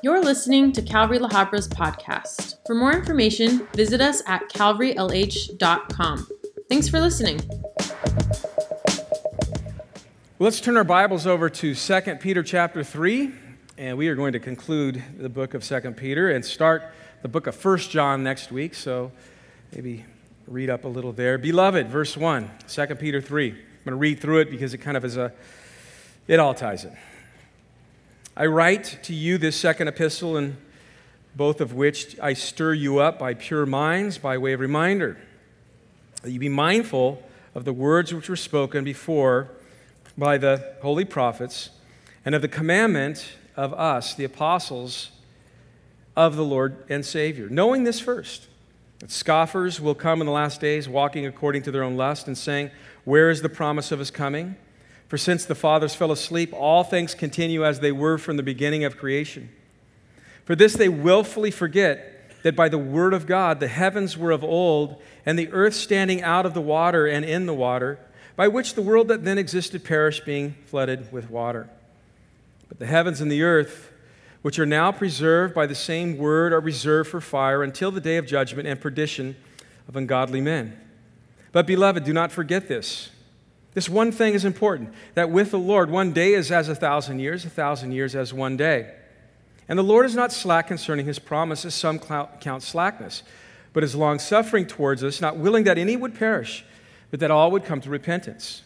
You're listening to Calvary La Habra's podcast. For more information, visit us at calvarylh.com. Thanks for listening. Let's turn our Bibles over to 2 Peter chapter 3, and we are going to conclude the book of 2 Peter and start the book of 1 John next week. So maybe read up a little there. Beloved, verse 1, 2 Peter 3. I'm going to read through it because it kind of is a, it all ties in. I write to you this second epistle, in both of which I stir you up by pure minds by way of reminder, that you be mindful of the words which were spoken before by the holy prophets, and of the commandment of us, the apostles of the Lord and Savior. Knowing this first, that scoffers will come in the last days, walking according to their own lust, and saying, Where is the promise of his coming? For since the fathers fell asleep, all things continue as they were from the beginning of creation. For this they willfully forget that by the word of God the heavens were of old, and the earth standing out of the water and in the water by which the world that then existed perished, being flooded with water. But the heavens and the earth, which are now preserved by the same word, are reserved for fire until the day of judgment and perdition of ungodly men. But, beloved, do not forget this. This one thing is important that with the Lord, one day is as a thousand years, a thousand years as one day. And the Lord is not slack concerning his promise, as some count slackness, but is long suffering towards us, not willing that any would perish but that all would come to repentance.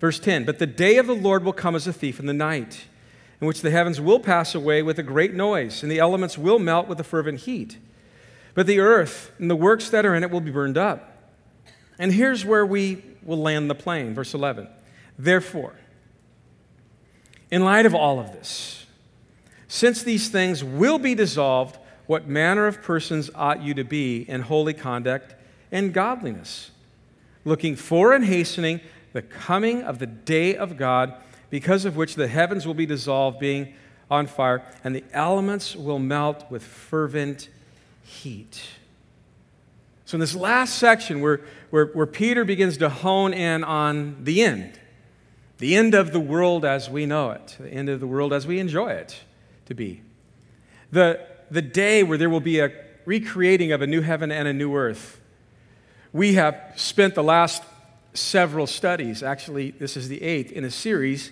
Verse 10 But the day of the Lord will come as a thief in the night, in which the heavens will pass away with a great noise, and the elements will melt with a fervent heat. But the earth and the works that are in it will be burned up. And here's where we will land the plane. Verse 11. Therefore, in light of all of this, since these things will be dissolved, what manner of persons ought you to be in holy conduct and godliness? looking for and hastening the coming of the day of God, because of which the heavens will be dissolved, being on fire, and the elements will melt with fervent heat. So, in this last section, where, where, where Peter begins to hone in on the end, the end of the world as we know it, the end of the world as we enjoy it to be, the, the day where there will be a recreating of a new heaven and a new earth we have spent the last several studies, actually, this is the eighth, in a series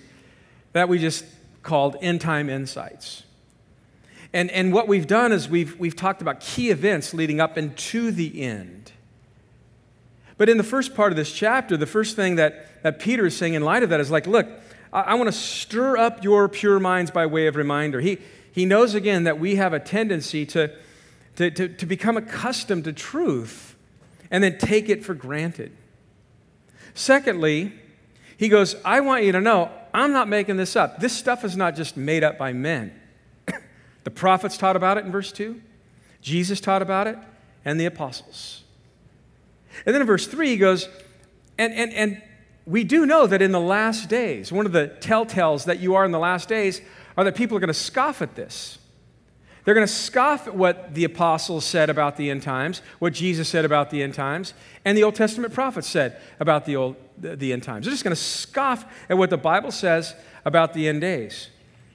that we just called End Time Insights. And, and what we've done is we've, we've talked about key events leading up and to the end. But in the first part of this chapter, the first thing that, that Peter is saying in light of that is like, look, I, I want to stir up your pure minds by way of reminder. He, he knows again that we have a tendency to, to, to, to become accustomed to truth and then take it for granted. Secondly, he goes, I want you to know, I'm not making this up. This stuff is not just made up by men. The prophets taught about it in verse 2, Jesus taught about it, and the apostles. And then in verse 3, he goes, and, and, and we do know that in the last days, one of the telltales that you are in the last days are that people are going to scoff at this. They're going to scoff at what the apostles said about the end times, what Jesus said about the end times, and the Old Testament prophets said about the, old, the end times. They're just going to scoff at what the Bible says about the end days.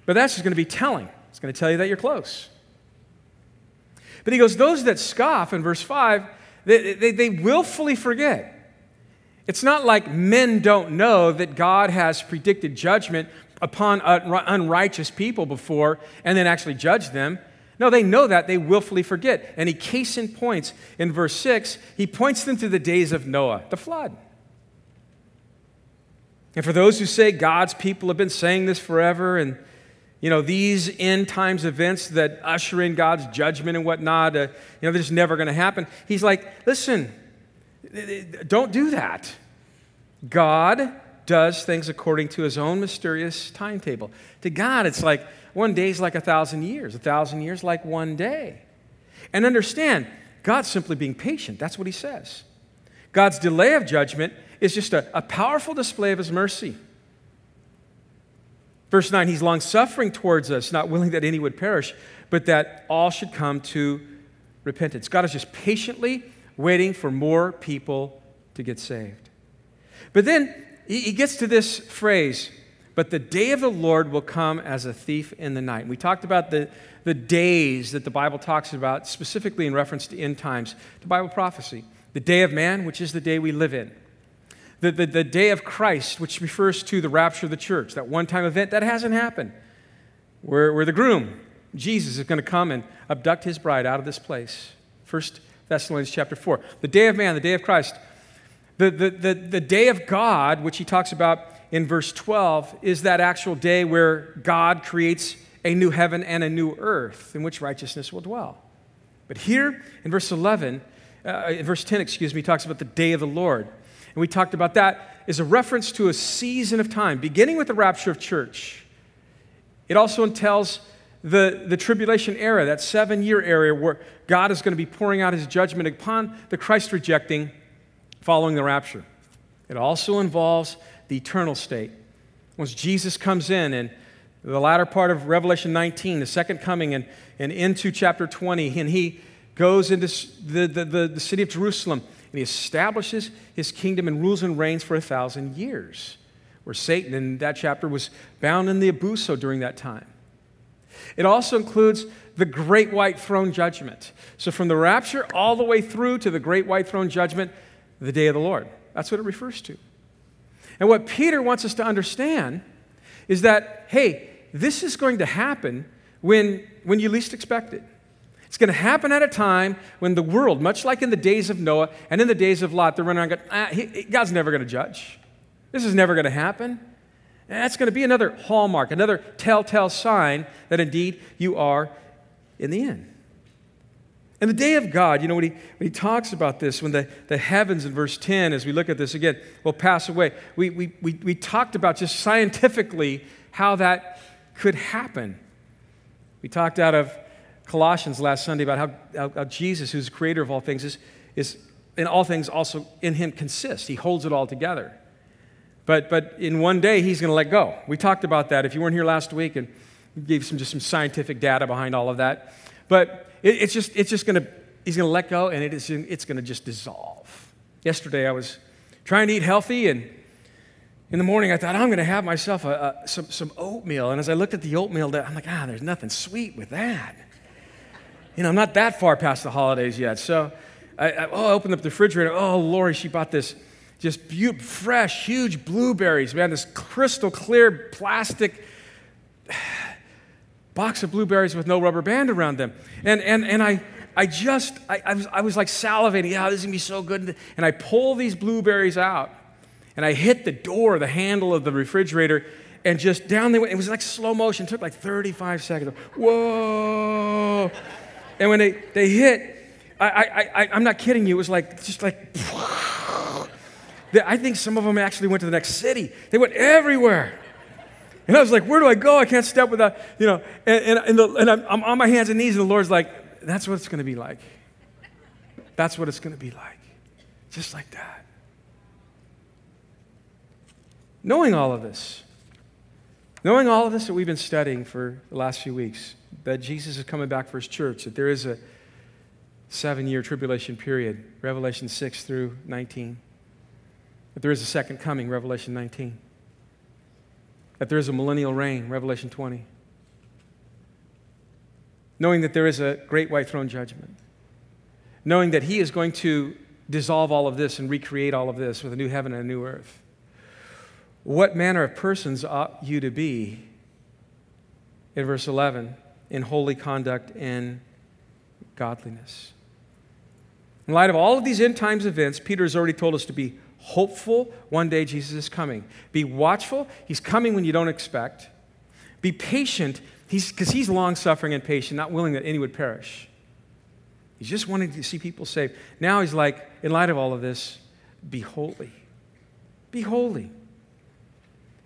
But that's just going to be telling. It's going to tell you that you're close. But he goes, Those that scoff in verse 5, they, they, they willfully forget. It's not like men don't know that God has predicted judgment upon unrighteous people before and then actually judge them. No, they know that. They willfully forget. And he case in points in verse 6, he points them to the days of Noah, the flood. And for those who say God's people have been saying this forever, and you know, these end times events that usher in God's judgment and whatnot, uh, you know, they're just never going to happen. He's like, listen, don't do that. God does things according to his own mysterious timetable. To God, it's like, one day is like a thousand years, a thousand years like one day. And understand, God's simply being patient. That's what he says. God's delay of judgment is just a, a powerful display of his mercy. Verse 9, he's long suffering towards us, not willing that any would perish, but that all should come to repentance. God is just patiently waiting for more people to get saved. But then he gets to this phrase but the day of the Lord will come as a thief in the night. We talked about the, the days that the Bible talks about, specifically in reference to end times, to Bible prophecy. The day of man, which is the day we live in. The, the, the day of Christ, which refers to the rapture of the church, that one time event, that hasn't happened. Where, where the groom, Jesus, is going to come and abduct his bride out of this place. First Thessalonians chapter 4. The day of man, the day of Christ. The, the, the, the day of God, which he talks about in verse 12 is that actual day where God creates a new heaven and a new earth in which righteousness will dwell. But here in verse 11, uh, in verse 10, excuse me, talks about the day of the Lord. And we talked about that is a reference to a season of time, beginning with the rapture of church. It also entails the, the tribulation era, that seven year area where God is going to be pouring out his judgment upon the Christ rejecting following the rapture. It also involves the eternal state. Once Jesus comes in and the latter part of Revelation 19, the second coming, and, and into chapter 20, and he goes into the, the, the, the city of Jerusalem and he establishes his kingdom and rules and reigns for a thousand years. Where Satan in that chapter was bound in the abuso during that time. It also includes the great white throne judgment. So, from the rapture all the way through to the great white throne judgment, the day of the Lord. That's what it refers to. And what Peter wants us to understand is that, hey, this is going to happen when, when you least expect it. It's going to happen at a time when the world, much like in the days of Noah and in the days of Lot, they're running around going, ah, he, God's never going to judge. This is never going to happen. And that's going to be another hallmark, another telltale sign that indeed you are in the end. And the day of God, you know, when he, when he talks about this, when the, the heavens in verse 10, as we look at this again, will pass away, we, we, we, we talked about just scientifically how that could happen. We talked out of Colossians last Sunday about how, how, how Jesus, who's the creator of all things, is, is in all things also in him consists. He holds it all together. But, but in one day, he's going to let go. We talked about that. If you weren't here last week and gave some, just some scientific data behind all of that. But it, it's just, it's just going to, he's going to let go and it is, it's going to just dissolve. Yesterday, I was trying to eat healthy and in the morning, I thought, I'm going to have myself a, a, some, some oatmeal. And as I looked at the oatmeal, I'm like, ah, there's nothing sweet with that. You know, I'm not that far past the holidays yet. So I, I, oh, I opened up the refrigerator. Oh, Lori, she bought this just fresh, huge blueberries. We had this crystal clear plastic box of blueberries with no rubber band around them. And, and, and I, I just, I, I, was, I was like salivating, yeah, this is gonna be so good. And I pull these blueberries out and I hit the door, the handle of the refrigerator, and just down they went. It was like slow motion, it took like 35 seconds. Whoa. And when they, they hit, I, I, I, I'm not kidding you, it was like, just like, I think some of them actually went to the next city. They went everywhere. And I was like, where do I go? I can't step without, you know. And, and, and, the, and I'm, I'm on my hands and knees, and the Lord's like, that's what it's going to be like. That's what it's going to be like. Just like that. Knowing all of this, knowing all of this that we've been studying for the last few weeks, that Jesus is coming back for his church, that there is a seven year tribulation period, Revelation 6 through 19, that there is a second coming, Revelation 19 that there is a millennial reign, Revelation 20. Knowing that there is a great white throne judgment. Knowing that He is going to dissolve all of this and recreate all of this with a new heaven and a new earth. What manner of persons ought you to be? In verse 11, in holy conduct and godliness. In light of all of these end times events, Peter has already told us to be hopeful one day Jesus is coming. Be watchful, he's coming when you don't expect. Be patient, because he's, he's long suffering and patient, not willing that any would perish. He's just wanting to see people saved. Now he's like, in light of all of this, be holy. Be holy.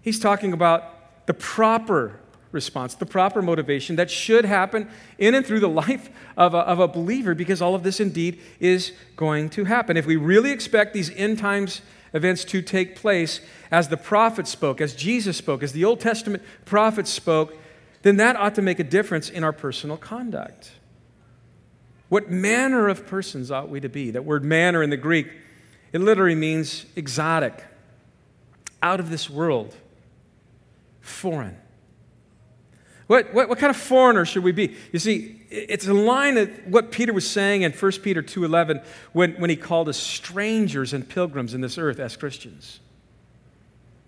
He's talking about the proper response, the proper motivation that should happen in and through the life of a, of a believer because all of this indeed is going to happen. If we really expect these end times events to take place as the prophets spoke, as Jesus spoke, as the Old Testament prophets spoke, then that ought to make a difference in our personal conduct. What manner of persons ought we to be? That word manner in the Greek, it literally means exotic, out of this world foreign. What, what, what, kind of foreigner should we be? You see, it's in line with what Peter was saying in 1 Peter 2.11 when, when he called us strangers and pilgrims in this earth as Christians.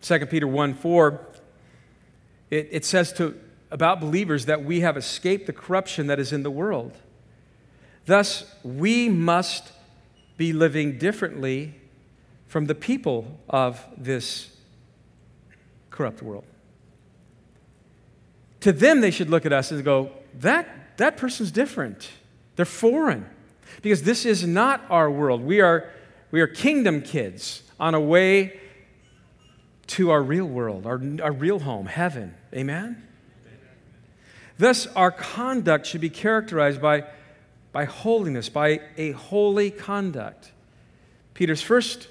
2 Peter 1.4, it, it says to, about believers that we have escaped the corruption that is in the world. Thus, we must be living differently from the people of this corrupt world to them, they should look at us and go, that, that person's different. They're foreign. Because this is not our world. We are, we are kingdom kids on a way to our real world, our, our real home, heaven. Amen? Thus, our conduct should be characterized by, by holiness, by a holy conduct. Peter's first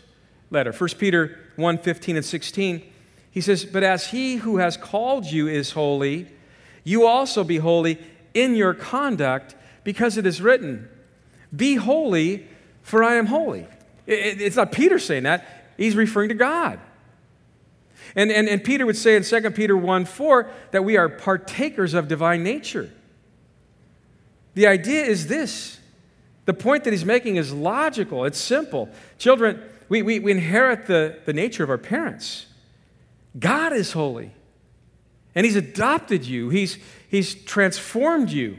letter, 1 Peter 1 15 and 16, he says, But as he who has called you is holy, you also be holy in your conduct, because it is written, Be holy, for I am holy. It's not Peter saying that, he's referring to God. And, and, and Peter would say in 2 Peter 1 4 that we are partakers of divine nature. The idea is this the point that he's making is logical, it's simple. Children, we, we, we inherit the, the nature of our parents. God is holy. And He's adopted you, He's, he's transformed you,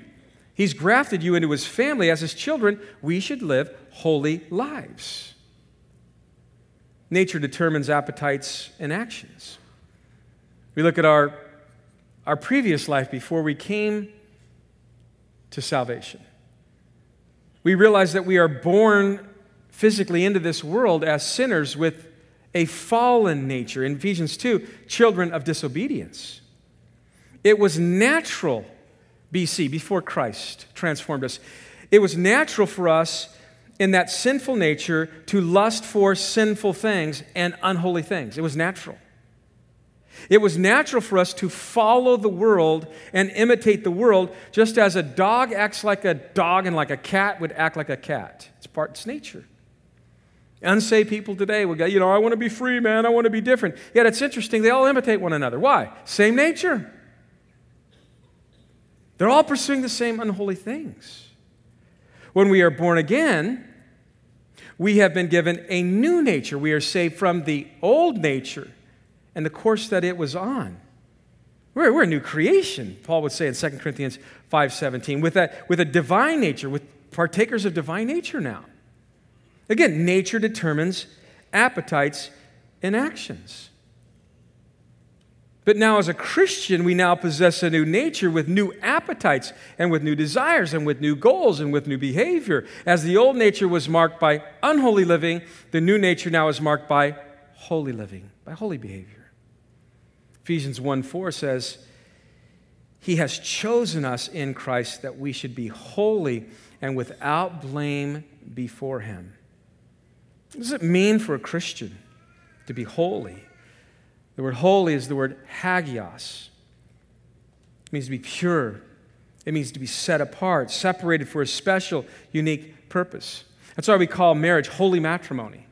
He's grafted you into His family. As His children, we should live holy lives. Nature determines appetites and actions. We look at our, our previous life before we came to salvation. We realize that we are born physically into this world as sinners with a fallen nature. In Ephesians 2, children of disobedience. It was natural, BC, before Christ transformed us. It was natural for us in that sinful nature to lust for sinful things and unholy things. It was natural. It was natural for us to follow the world and imitate the world, just as a dog acts like a dog and like a cat would act like a cat. It's part of its nature. Unsaved people today will go, you know, I want to be free, man. I want to be different. Yet it's interesting, they all imitate one another. Why? Same nature. They're all pursuing the same unholy things. When we are born again, we have been given a new nature. We are saved from the old nature and the course that it was on. We're, we're a new creation, Paul would say in 2 Corinthians 5.17, with, a, with a divine nature, with partakers of divine nature now. Again, nature determines appetites and actions. But now, as a Christian, we now possess a new nature with new appetites and with new desires and with new goals and with new behavior. As the old nature was marked by unholy living, the new nature now is marked by holy living, by holy behavior. Ephesians 1 4 says, He has chosen us in Christ that we should be holy and without blame before Him. What does it mean for a Christian to be holy? The word holy is the word hagios. It means to be pure. It means to be set apart, separated for a special, unique purpose. That's why we call marriage holy matrimony.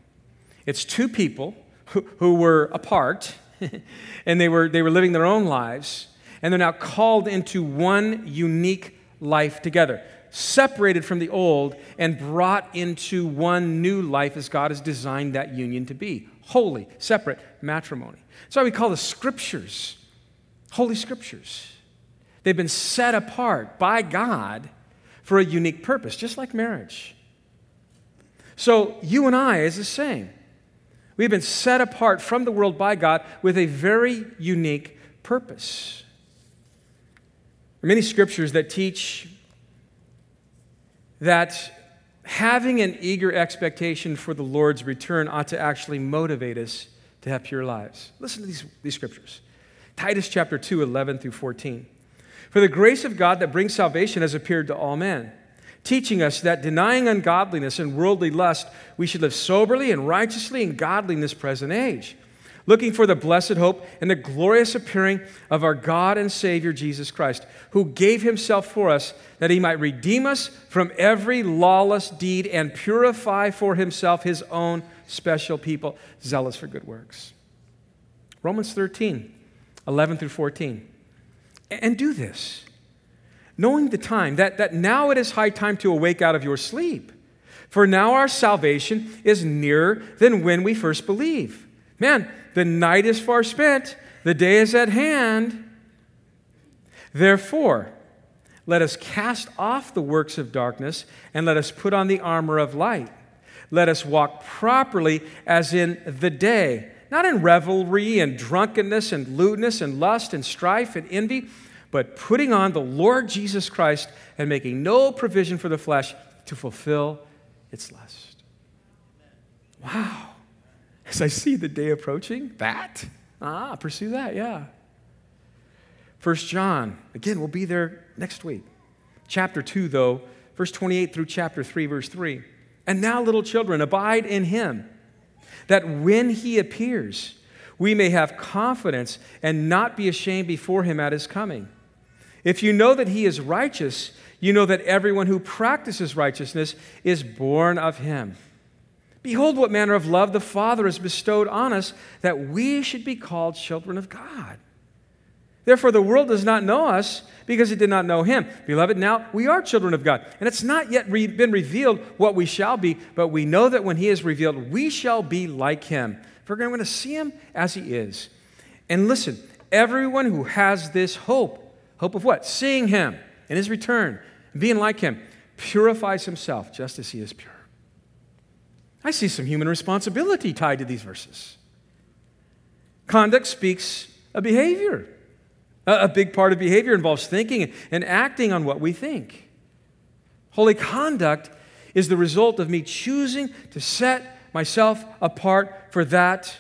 It's two people who, who were apart and they were, they were living their own lives, and they're now called into one unique life together, separated from the old and brought into one new life as God has designed that union to be holy, separate matrimony. That's why we call the scriptures Holy Scriptures. They've been set apart by God for a unique purpose, just like marriage. So you and I is the same. We've been set apart from the world by God with a very unique purpose. There are many scriptures that teach that having an eager expectation for the Lord's return ought to actually motivate us to have pure lives. Listen to these, these scriptures Titus chapter 2, 11 through 14. For the grace of God that brings salvation has appeared to all men, teaching us that denying ungodliness and worldly lust, we should live soberly and righteously and godly in this present age looking for the blessed hope and the glorious appearing of our God and Savior Jesus Christ, who gave himself for us that he might redeem us from every lawless deed and purify for himself his own special people, zealous for good works. Romans 13, 11 through 14. And do this, knowing the time, that, that now it is high time to awake out of your sleep. For now our salvation is nearer than when we first believed. Man, the night is far spent, the day is at hand. Therefore, let us cast off the works of darkness and let us put on the armor of light. Let us walk properly as in the day, not in revelry and drunkenness and lewdness and lust and strife and envy, but putting on the Lord Jesus Christ and making no provision for the flesh to fulfill its lust. Wow. As I see the day approaching, that, ah, pursue that, yeah. First John, again, we'll be there next week. Chapter 2, though, verse 28 through chapter 3, verse 3. And now, little children, abide in him, that when he appears, we may have confidence and not be ashamed before him at his coming. If you know that he is righteous, you know that everyone who practices righteousness is born of him. Behold, what manner of love the Father has bestowed on us that we should be called children of God. Therefore, the world does not know us because it did not know him. Beloved, now we are children of God. And it's not yet re- been revealed what we shall be, but we know that when he is revealed, we shall be like him. For we're going to see him as he is. And listen, everyone who has this hope, hope of what? Seeing him in his return, being like him, purifies himself just as he is pure. I see some human responsibility tied to these verses. Conduct speaks a behavior. A big part of behavior involves thinking and acting on what we think. Holy conduct is the result of me choosing to set myself apart for that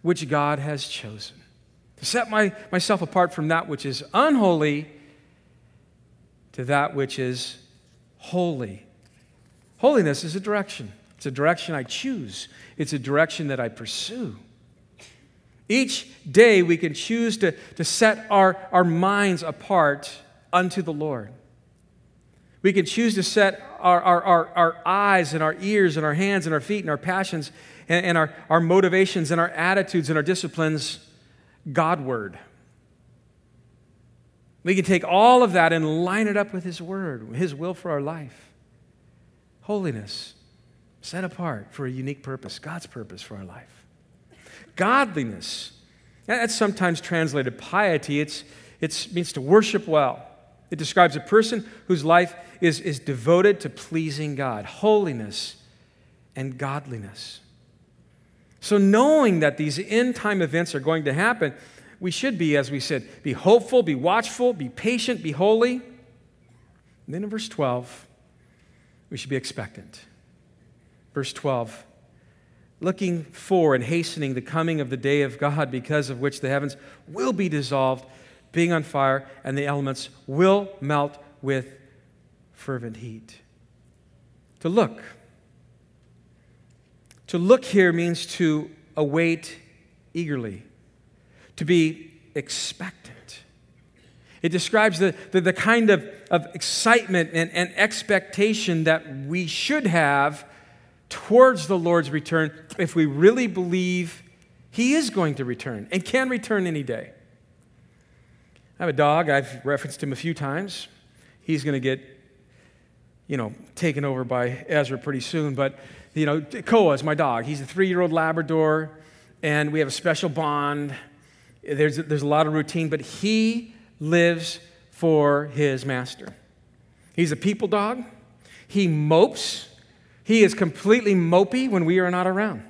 which God has chosen. To set my, myself apart from that which is unholy to that which is holy. Holiness is a direction. It's a direction I choose, it's a direction that I pursue. Each day we can choose to, to set our, our minds apart unto the Lord. We can choose to set our, our, our, our eyes and our ears and our hands and our feet and our passions and, and our, our motivations and our attitudes and our disciplines Godward. We can take all of that and line it up with His Word, His will for our life. Holiness set apart for a unique purpose, God's purpose for our life. Godliness, that's sometimes translated piety, it's, it means to worship well. It describes a person whose life is, is devoted to pleasing God, holiness and godliness. So, knowing that these end time events are going to happen, we should be, as we said, be hopeful, be watchful, be patient, be holy. And then in verse 12, we should be expectant. Verse 12 looking for and hastening the coming of the day of God, because of which the heavens will be dissolved, being on fire, and the elements will melt with fervent heat. To look. To look here means to await eagerly, to be expectant. It describes the, the, the kind of, of excitement and, and expectation that we should have towards the Lord's return if we really believe He is going to return and can return any day. I have a dog, I've referenced him a few times. He's going to get, you know, taken over by Ezra pretty soon, but, you know, Koa is my dog. He's a three year old Labrador, and we have a special bond. There's, there's a lot of routine, but he lives for his master. He's a people dog. He mopes he is completely mopey when we are not around.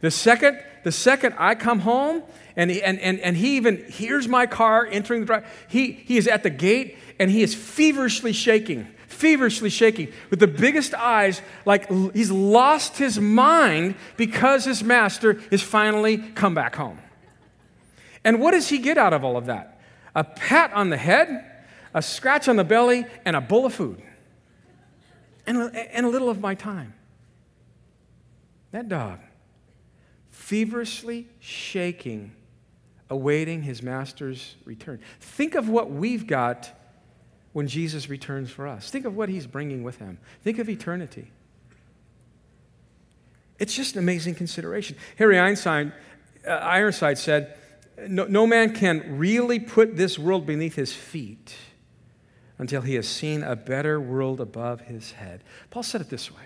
The second, the second I come home and he, and, and, and he even hears my car entering the drive, he, he is at the gate and he is feverishly shaking, feverishly shaking with the biggest eyes, like he's lost his mind because his master is finally come back home. And what does he get out of all of that? A pat on the head, a scratch on the belly, and a bowl of food and a, and a little of my time. That dog, feverishly shaking, awaiting his master's return. Think of what we've got when Jesus returns for us. Think of what he's bringing with him. Think of eternity. It's just an amazing consideration. Harry Einstein, uh, Ironside said, no, no man can really put this world beneath his feet until he has seen a better world above his head. Paul said it this way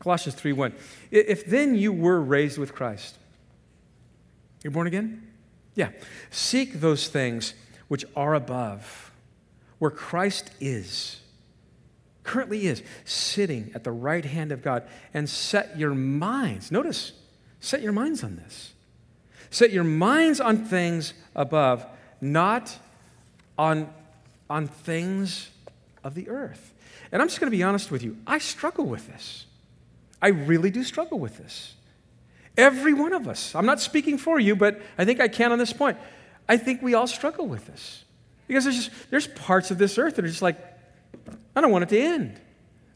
Colossians 3 1. If then you were raised with Christ, you're born again? Yeah. Seek those things which are above, where Christ is, currently is, sitting at the right hand of God, and set your minds, notice, set your minds on this Set your minds on things above, not on, on things of the earth. And I'm just going to be honest with you. I struggle with this. I really do struggle with this. Every one of us. I'm not speaking for you, but I think I can on this point. I think we all struggle with this. Because there's just there's parts of this earth that are just like, I don't want it to end.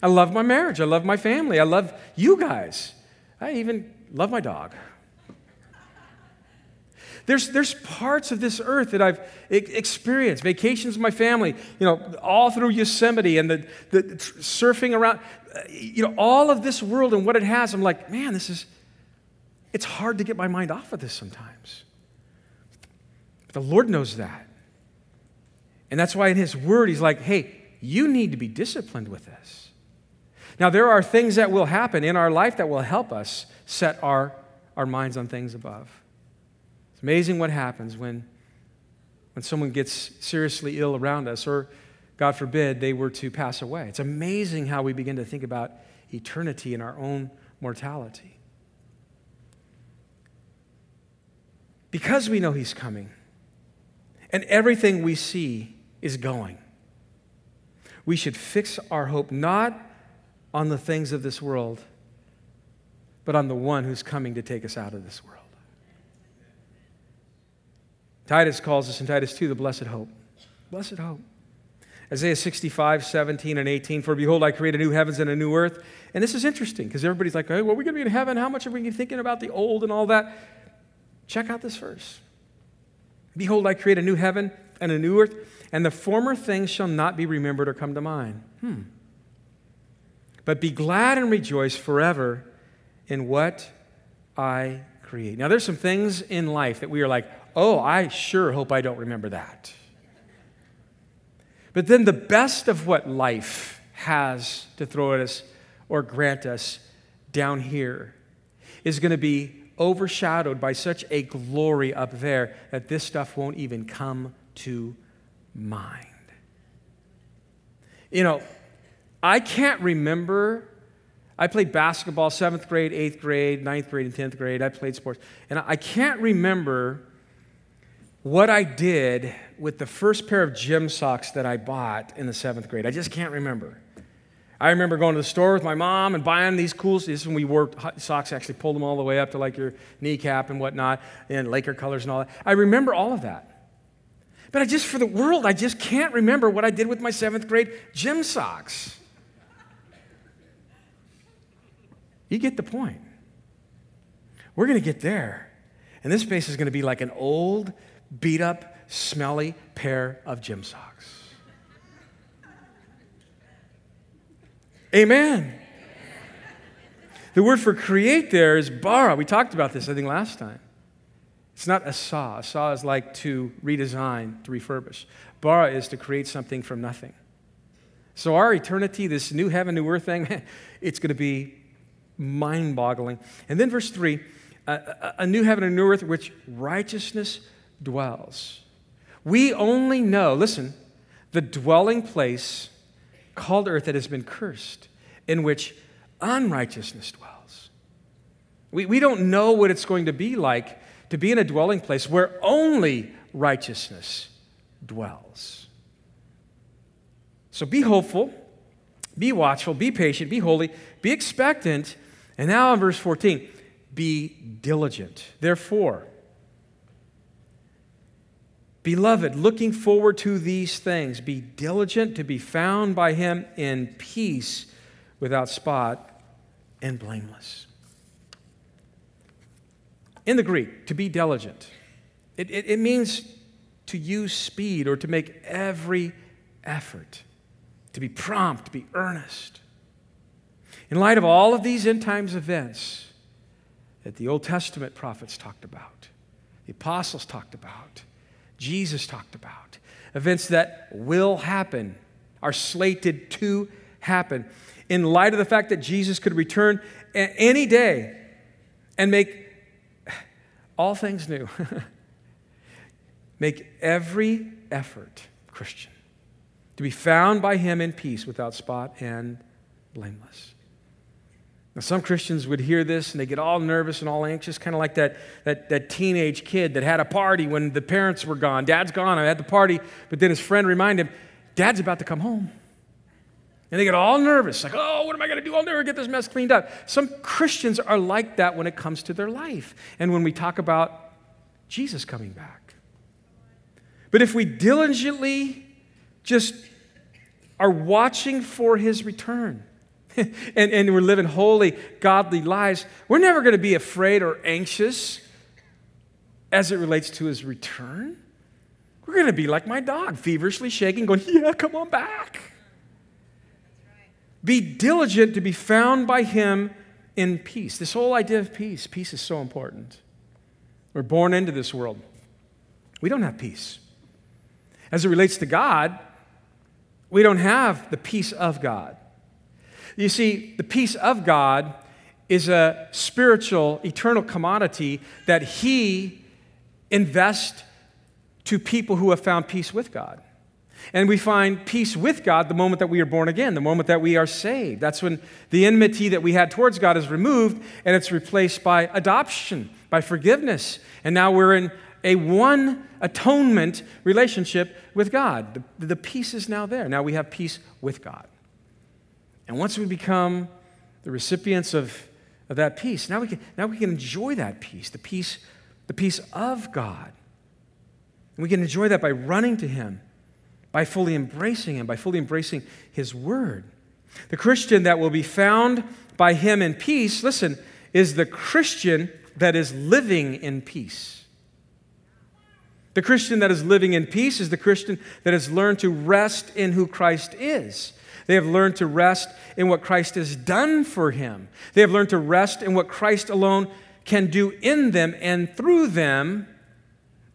I love my marriage. I love my family. I love you guys. I even love my dog. There's, there's parts of this earth that I've experienced, vacations with my family, you know, all through Yosemite and the, the surfing around, you know, all of this world and what it has. I'm like, man, this is, it's hard to get my mind off of this sometimes. But the Lord knows that. And that's why in His Word, He's like, hey, you need to be disciplined with this. Now, there are things that will happen in our life that will help us set our, our minds on things above. It's amazing what happens when, when someone gets seriously ill around us, or God forbid, they were to pass away. It's amazing how we begin to think about eternity and our own mortality. Because we know He's coming, and everything we see is going, we should fix our hope not on the things of this world, but on the one who's coming to take us out of this world. Titus calls us in Titus 2 the blessed hope. Blessed hope. Isaiah 65, 17, and 18. For behold, I create a new heavens and a new earth. And this is interesting because everybody's like, hey, well, we're going to be in heaven. How much are we thinking about the old and all that? Check out this verse. Behold, I create a new heaven and a new earth, and the former things shall not be remembered or come to mind. Hmm. But be glad and rejoice forever in what I create. Now, there's some things in life that we are like, oh, I sure hope I don't remember that. But then the best of what life has to throw at us or grant us down here is going to be overshadowed by such a glory up there that this stuff won't even come to mind. You know, I can't remember. I played basketball seventh grade, eighth grade, ninth grade, and tenth grade. I played sports. And I can't remember what I did with the first pair of gym socks that I bought in the seventh grade. I just can't remember. I remember going to the store with my mom and buying these cool. This is when we wore socks, actually pulled them all the way up to like your kneecap and whatnot, and Laker colors and all that. I remember all of that. But I just, for the world, I just can't remember what I did with my seventh grade gym socks. You get the point. We're going to get there. And this space is going to be like an old beat up, smelly pair of gym socks. Amen. The word for create there is bara. We talked about this, I think, last time. It's not asa. Asa is like to redesign, to refurbish. Bara is to create something from nothing. So, our eternity, this new heaven, new earth thing, it's going to be mind boggling. And then, verse 3 a, a new heaven and new earth, which righteousness dwells. We only know, listen, the dwelling place called earth that has been cursed, in which unrighteousness dwells. We, we don't know what it's going to be like to be in a dwelling place where only righteousness dwells. So be hopeful, be watchful, be patient, be holy, be expectant. And now in verse 14, be diligent. Therefore, Beloved, looking forward to these things, be diligent to be found by him in peace, without spot, and blameless. In the Greek, to be diligent, it, it, it means to use speed or to make every effort, to be prompt, to be earnest. In light of all of these end times events that the Old Testament prophets talked about, the apostles talked about, Jesus talked about, events that will happen, are slated to happen. In light of the fact that Jesus could return any day and make all things new, make every effort, Christian, to be found by Him in peace without spot and blameless. Some Christians would hear this and they get all nervous and all anxious, kind of like that, that, that teenage kid that had a party when the parents were gone. Dad's gone, I had the party, but then his friend reminded him, Dad's about to come home. And they get all nervous, like, oh, what am I going to do? I'll never get this mess cleaned up. Some Christians are like that when it comes to their life and when we talk about Jesus coming back. But if we diligently just are watching for his return, and, and we're living holy, godly lives, we're never going to be afraid or anxious as it relates to his return. We're going to be like my dog, feverishly shaking, going, Yeah, come on back. Be diligent to be found by him in peace. This whole idea of peace, peace is so important. We're born into this world. We don't have peace. As it relates to God, we don't have the peace of God. You see, the peace of God is a spiritual, eternal commodity that He invests to people who have found peace with God. And we find peace with God the moment that we are born again, the moment that we are saved. That's when the enmity that we had towards God is removed and it's replaced by adoption, by forgiveness. And now we're in a one atonement relationship with God. The, the peace is now there. Now we have peace with God. And once we become the recipients of, of that peace, now we, can, now we can enjoy that peace, the peace, the peace of God. And we can enjoy that by running to Him, by fully embracing Him, by fully embracing His Word. The Christian that will be found by Him in peace, listen, is the Christian that is living in peace. The Christian that is living in peace is the Christian that has learned to rest in who Christ is. They have learned to rest in what Christ has done for him. They have learned to rest in what Christ alone can do in them and through them,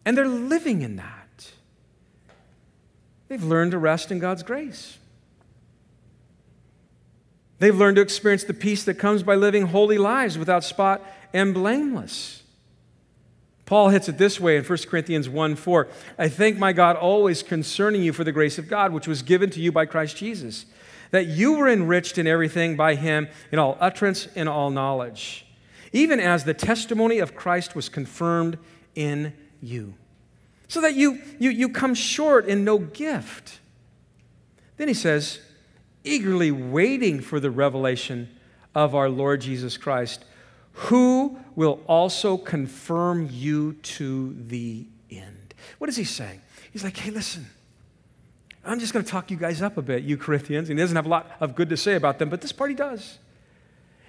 and they're living in that. They've learned to rest in God's grace. They've learned to experience the peace that comes by living holy lives without spot and blameless. Paul hits it this way in 1 Corinthians 1 4. I thank my God always concerning you for the grace of God, which was given to you by Christ Jesus that you were enriched in everything by him, in all utterance, in all knowledge, even as the testimony of Christ was confirmed in you. So that you, you, you come short in no gift. Then he says, eagerly waiting for the revelation of our Lord Jesus Christ, who will also confirm you to the end. What is he saying? He's like, hey, listen, I'm just going to talk you guys up a bit, you Corinthians. And he doesn't have a lot of good to say about them, but this part he does.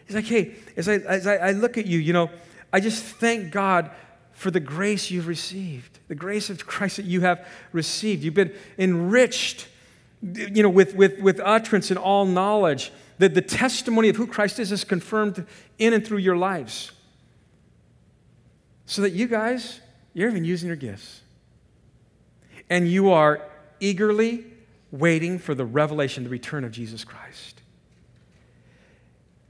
He's like, hey, as I, as I, look at you, you know, I just thank God for the grace you've received, the grace of Christ that you have received. You've been enriched, you know, with, with, with utterance and all knowledge. That the testimony of who Christ is is confirmed in and through your lives. So that you guys, you're even using your gifts. And you are eagerly waiting for the revelation, the return of Jesus Christ.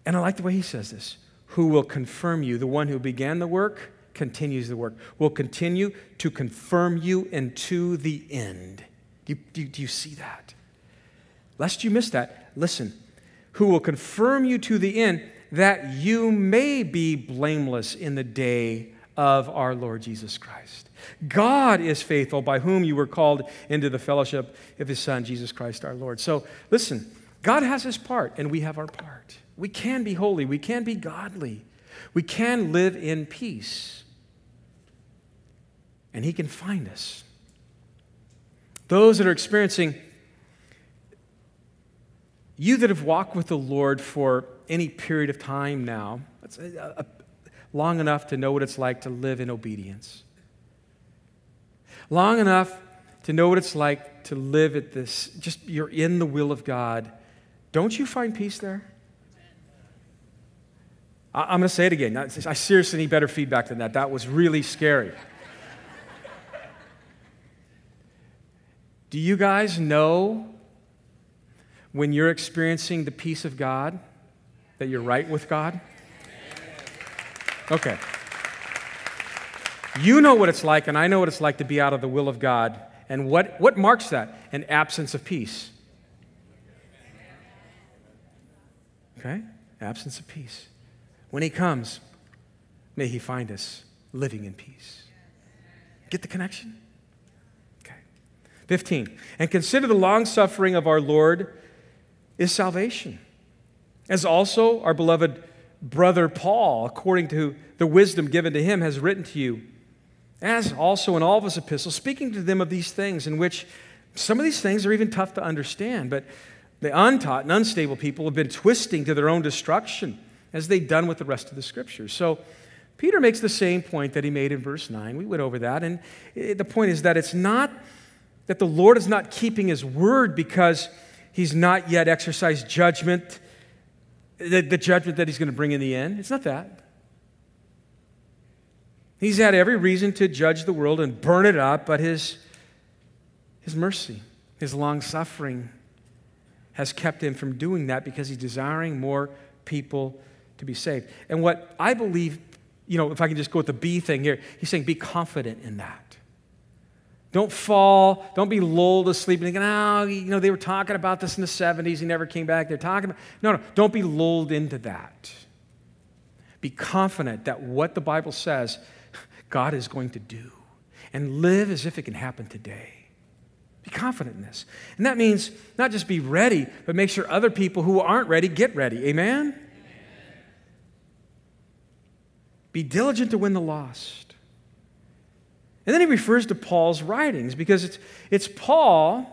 And I like the way he says this who will confirm you, the one who began the work continues the work, will continue to confirm you into the end. Do do, do you see that? Lest you miss that, listen. Who will confirm you to the end that you may be blameless in the day of our Lord Jesus Christ. God is faithful, by whom you were called into the fellowship of his Son, Jesus Christ our Lord. So listen, God has his part, and we have our part. We can be holy, we can be godly, we can live in peace, and he can find us. Those that are experiencing, you that have walked with the Lord for any period of time now, a, a, long enough to know what it's like to live in obedience long enough to know what it's like to live at this, just you're in the will of God, don't you find peace there? I, I'm going to say it again. I seriously need better feedback than that. That was really scary. Do you guys know when you're experiencing the peace of God that you're right with God? Okay. You know what it's like, and I know what it's like to be out of the will of God. And what, what marks that? An absence of peace. Okay? Absence of peace. When He comes, may He find us living in peace. Get the connection? Okay. 15. And consider the long suffering of our Lord is salvation, as also our beloved brother Paul, according to the wisdom given to him, has written to you, as also in all of his epistles, speaking to them of these things, in which some of these things are even tough to understand, but the untaught and unstable people have been twisting to their own destruction, as they've done with the rest of the scriptures. So, Peter makes the same point that he made in verse 9. We went over that. And the point is that it's not that the Lord is not keeping his word because he's not yet exercised judgment, the, the judgment that he's going to bring in the end. It's not that. He's had every reason to judge the world and burn it up, but his, his mercy, his long suffering, has kept him from doing that because he's desiring more people to be saved. And what I believe you know, if I can just go with the B thing here, he's saying be confident in that. Don't fall, don't be lulled asleep and thinking, oh, you know, they were talking about this in the 70s, he never came back. They're talking about. No, no, don't be lulled into that. Be confident that what the Bible says, God is going to do. And live as if it can happen today. Be confident in this. And that means not just be ready, but make sure other people who aren't ready get ready. Amen? Be diligent to win the lost. And then he refers to Paul's writings because it's, it's Paul,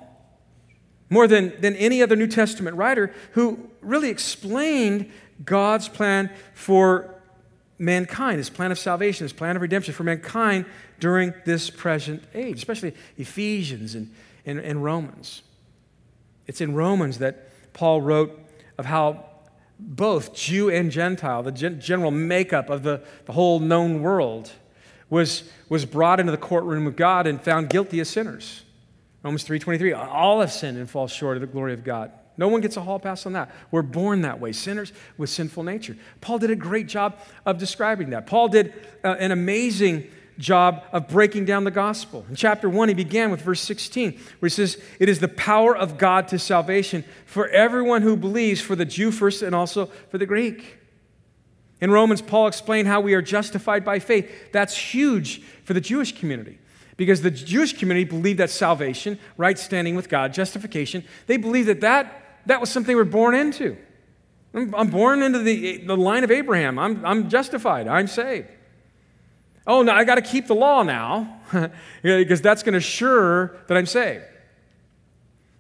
more than, than any other New Testament writer, who really explained God's plan for mankind, his plan of salvation, his plan of redemption for mankind during this present age, especially Ephesians and, and, and Romans. It's in Romans that Paul wrote of how both Jew and Gentile, the gen- general makeup of the, the whole known world, was, was brought into the courtroom of God and found guilty as sinners. Romans 3.23, all have sinned and fall short of the glory of God. No one gets a hall pass on that. We're born that way, sinners with sinful nature. Paul did a great job of describing that. Paul did uh, an amazing job of breaking down the gospel. In chapter 1, he began with verse 16, where he says, It is the power of God to salvation for everyone who believes, for the Jew first and also for the Greek. In Romans, Paul explained how we are justified by faith. That's huge for the Jewish community because the Jewish community believed that salvation, right standing with God, justification, they believed that that, that was something we're born into. I'm, born into the, the line of Abraham. I'm, I'm justified. I'm saved. Oh, no, I got to keep the law now because that's going to assure that I'm saved.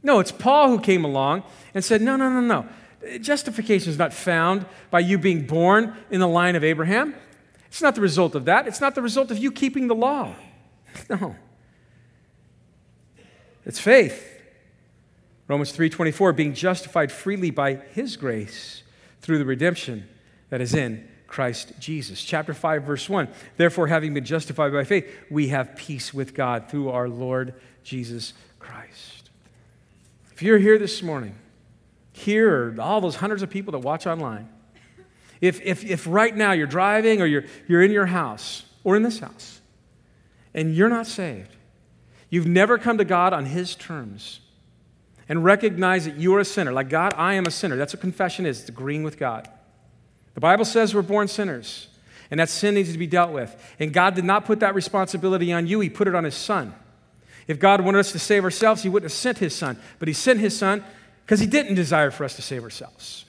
No, it's Paul who came along and said, no, no, no, no. Justification is not found by you being born in the line of Abraham. It's not the result of that. It's not the result of you keeping the law. No. It's faith. Romans 3:24 being justified freely by his grace through the redemption that is in Christ Jesus. Chapter 5, verse 1. Therefore, having been justified by faith, we have peace with God through our Lord Jesus Christ. If you're here this morning, here all those hundreds of people that watch online. If, if, if right now you're driving or you're, you're in your house or in this house and you're not saved, you've never come to God on His terms and recognize that you are a sinner. Like, God, I am a sinner. That's what confession is, it's agreeing with God. The Bible says we're born sinners, and that sin needs to be dealt with. And God did not put that responsibility on you, He put it on His Son. If God wanted us to save ourselves, He wouldn't have sent His Son, but He sent His Son because He didn't desire for us to save ourselves.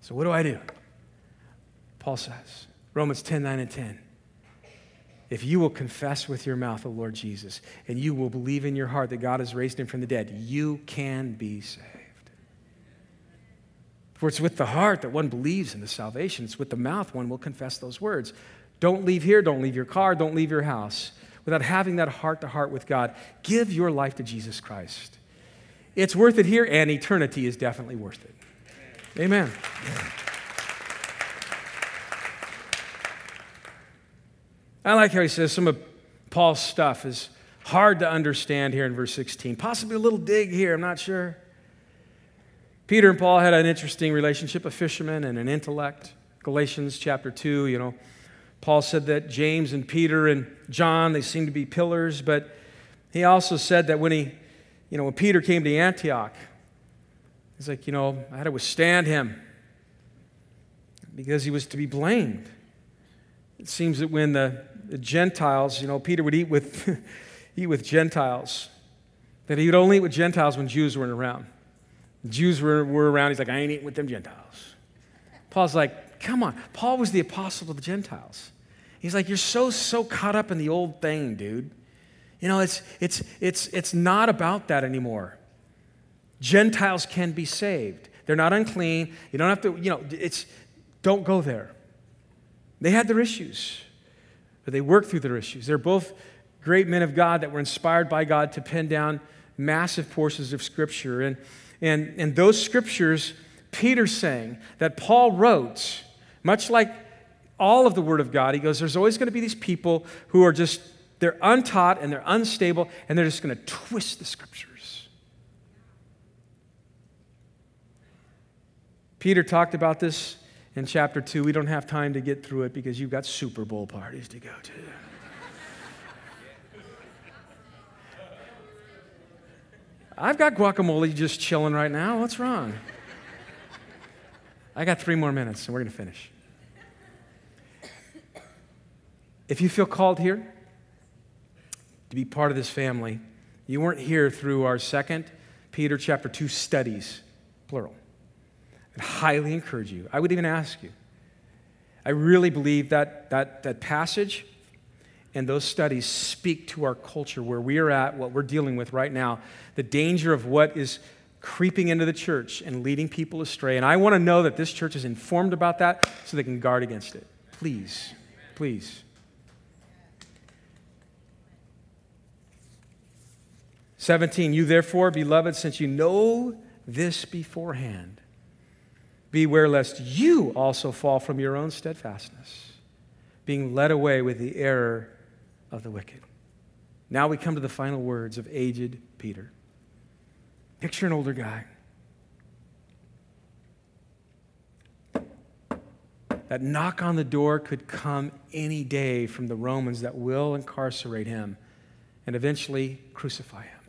So, what do I do? Paul says, Romans 10 9 and 10. If you will confess with your mouth the Lord Jesus and you will believe in your heart that God has raised him from the dead, you can be saved. For it's with the heart that one believes in the salvation. It's with the mouth one will confess those words. Don't leave here, don't leave your car, don't leave your house without having that heart to heart with God. Give your life to Jesus Christ. It's worth it here, and eternity is definitely worth it. Amen. I like how he says some of Paul's stuff is hard to understand here in verse 16. Possibly a little dig here, I'm not sure. Peter and Paul had an interesting relationship, a fisherman and an intellect. Galatians chapter 2, you know, Paul said that James and Peter and John, they seem to be pillars, but he also said that when he, you know, when Peter came to Antioch, he's like, you know, I had to withstand him because he was to be blamed. It seems that when the, the Gentiles, you know, Peter would eat with, eat with Gentiles, that he would only eat with Gentiles when Jews weren't around. The Jews were, were around, he's like, I ain't eating with them Gentiles. Paul's like, come on. Paul was the apostle of the Gentiles. He's like, you're so, so caught up in the old thing, dude. You know, it's, it's, it's, it's not about that anymore. Gentiles can be saved. They're not unclean. You don't have to, you know, it's, don't go there. They had their issues, but they work through their issues. They're both great men of God that were inspired by God to pen down massive portions of Scripture. And, and, and those Scriptures, Peter's saying that Paul wrote, much like all of the Word of God, he goes, there's always going to be these people who are just, they're untaught and they're unstable, and they're just going to twist the Scriptures. Peter talked about this in chapter 2. We don't have time to get through it because you've got Super Bowl parties to go to. I've got guacamole just chilling right now. What's wrong? I got three more minutes and we're going to finish. If you feel called here to be part of this family, you weren't here through our second Peter chapter 2 studies, plural. Highly encourage you. I would even ask you. I really believe that that, that passage and those studies speak to our culture where we are at, what we're dealing with right now, the danger of what is creeping into the church and leading people astray. And I want to know that this church is informed about that so they can guard against it. Please, please. Seventeen, you therefore, beloved, since you know this beforehand, beware lest you also fall from your own steadfastness, being led away with the error of the wicked. Now we come to the final words of aged Peter. Picture an older guy. That knock on the door could come any day from the Romans that will incarcerate him and eventually crucify him.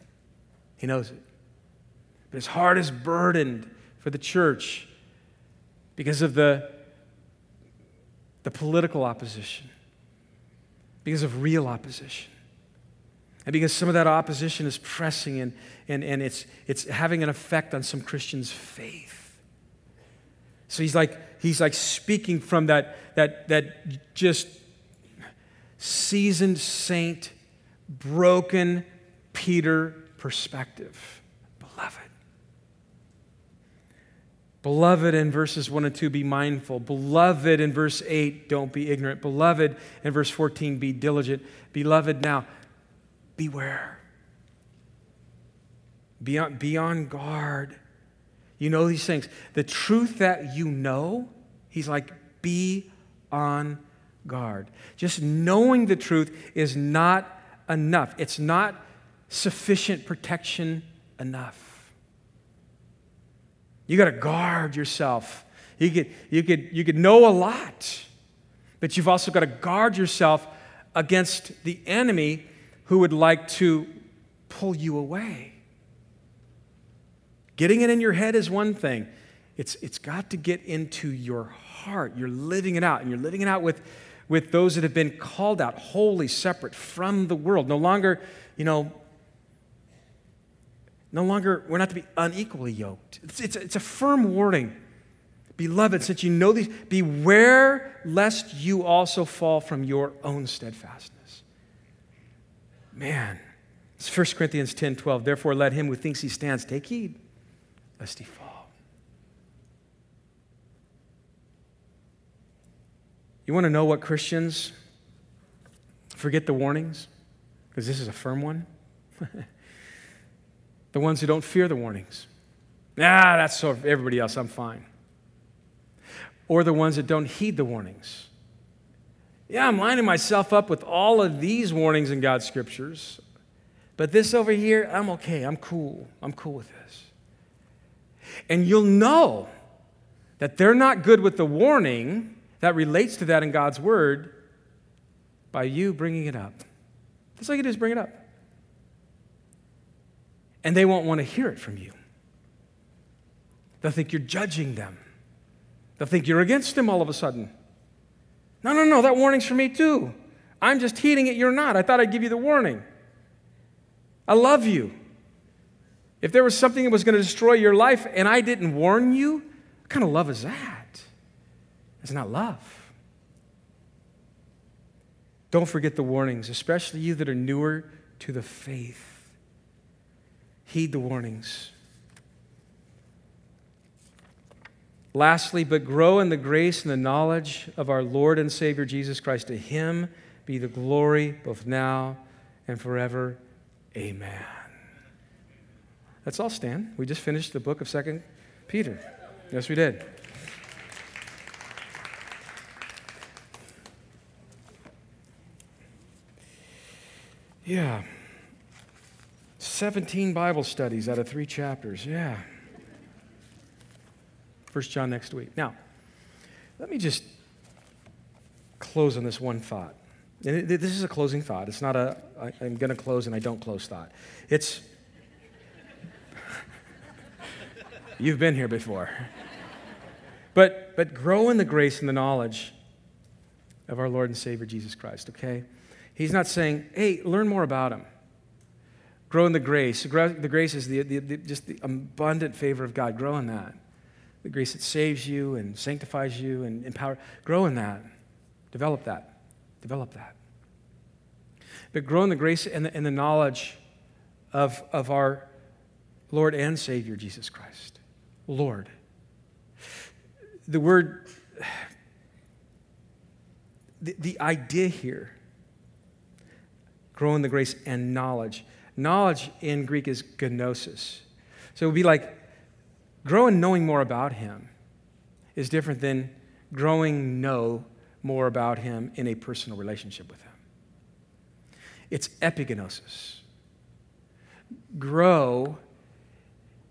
He knows it. But his heart is burdened for the church because of the, the political opposition because of real opposition. And because some of that opposition is pressing and, and, and it's, it's having an effect on some Christians' faith. So he's like, he's like speaking from that, that, that just seasoned saint, broken Peter perspective. Beloved, in verses 1 and 2, be mindful. Beloved, in verse 8, don't be ignorant. Beloved, in verse 14, be diligent. Beloved, now, beware. Be on, be on guard. You know these things. The truth that you know, he's like, be on guard. Just knowing the truth is not enough, it's not sufficient protection enough. You got to guard yourself. You could, you, could, you could know a lot, but you've also got to guard yourself against the enemy who would like to pull you away. Getting it in your head is one thing, it's, it's got to get into your heart. You're living it out, and you're living it out with, with those that have been called out, wholly separate from the world. No longer, you know, no longer, we're not to be unequally yoked. It's, it's, it's a firm warning. Beloved, since you know these, beware lest you also fall from your own steadfastness. Man, it's 1 Corinthians 10 12. Therefore, let him who thinks he stands take heed lest he fall. You want to know what Christians forget the warnings? Because this is a firm one. The ones who don't fear the warnings. Ah, that's so everybody else, I'm fine. Or the ones that don't heed the warnings. Yeah, I'm lining myself up with all of these warnings in God's scriptures. But this over here, I'm okay. I'm cool. I'm cool with this. And you'll know that they're not good with the warning that relates to that in God's word by you bringing it up. That's all you bring it up. And they won't want to hear it from you. They'll think you're judging them. They'll think you're against them all of a sudden. No, no, no, that warning's for me too. I'm just heeding it, you're not. I thought I'd give you the warning. I love you. If there was something that was going to destroy your life and I didn't warn you, what kind of love is that? It's not love. Don't forget the warnings, especially you that are newer to the faith. Heed the warnings. Lastly, but grow in the grace and the knowledge of our Lord and Savior Jesus Christ. To him be the glory both now and forever. Amen. Let's all stand. We just finished the book of Second Peter. Yes, we did. Yeah. 17 Bible studies out of three chapters. Yeah. First John next week. Now, let me just close on this one thought. And this is a closing thought. It's not a I'm going to close and I don't close thought. It's You've been here before. But but grow in the grace and the knowledge of our Lord and Savior Jesus Christ, okay? He's not saying, "Hey, learn more about him." Grow in the grace. The grace is the, the, the just the abundant favor of God. Grow in that the grace that saves you and sanctifies you and empower. Grow in that. Develop that. Develop that. But grow in the grace and the, and the knowledge of, of our Lord and Savior, Jesus Christ. Lord. The word, the, the idea here, grow in the grace and knowledge. Knowledge in Greek is gnosis. So it would be like growing knowing more about him is different than growing know more about him in a personal relationship with him. It's epignosis. Grow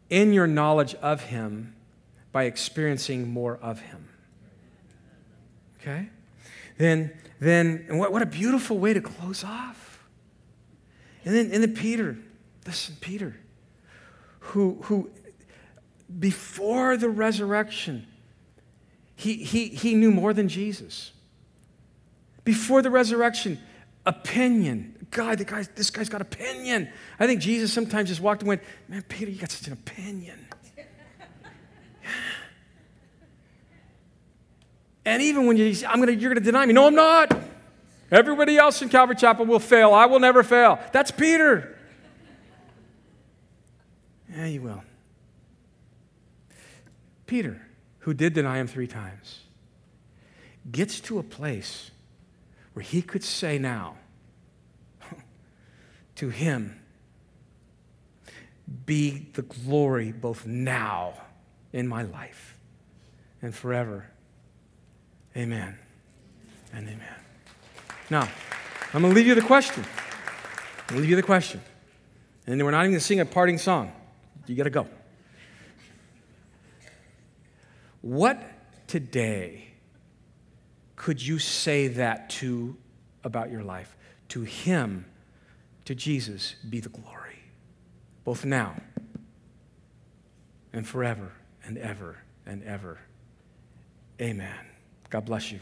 in your knowledge of him by experiencing more of him. Okay? Then, then and what, what a beautiful way to close off. And then, and then Peter, listen, Peter, who, who before the resurrection, he, he, he knew more than Jesus. Before the resurrection, opinion. God, the guy, this guy's got opinion. I think Jesus sometimes just walked and went, Man, Peter, you got such an opinion. and even when you, I'm gonna, you're going to deny me. No, I'm not. Everybody else in Calvary Chapel will fail. I will never fail. That's Peter. Yeah, you will. Peter, who did deny him three times, gets to a place where he could say now to him, Be the glory both now in my life and forever. Amen and amen. Now, I'm going to leave you the question. I'm going to leave you the question. And we're not even going to sing a parting song. You got to go. What today could you say that to about your life? To Him, to Jesus, be the glory, both now and forever and ever and ever. Amen. God bless you.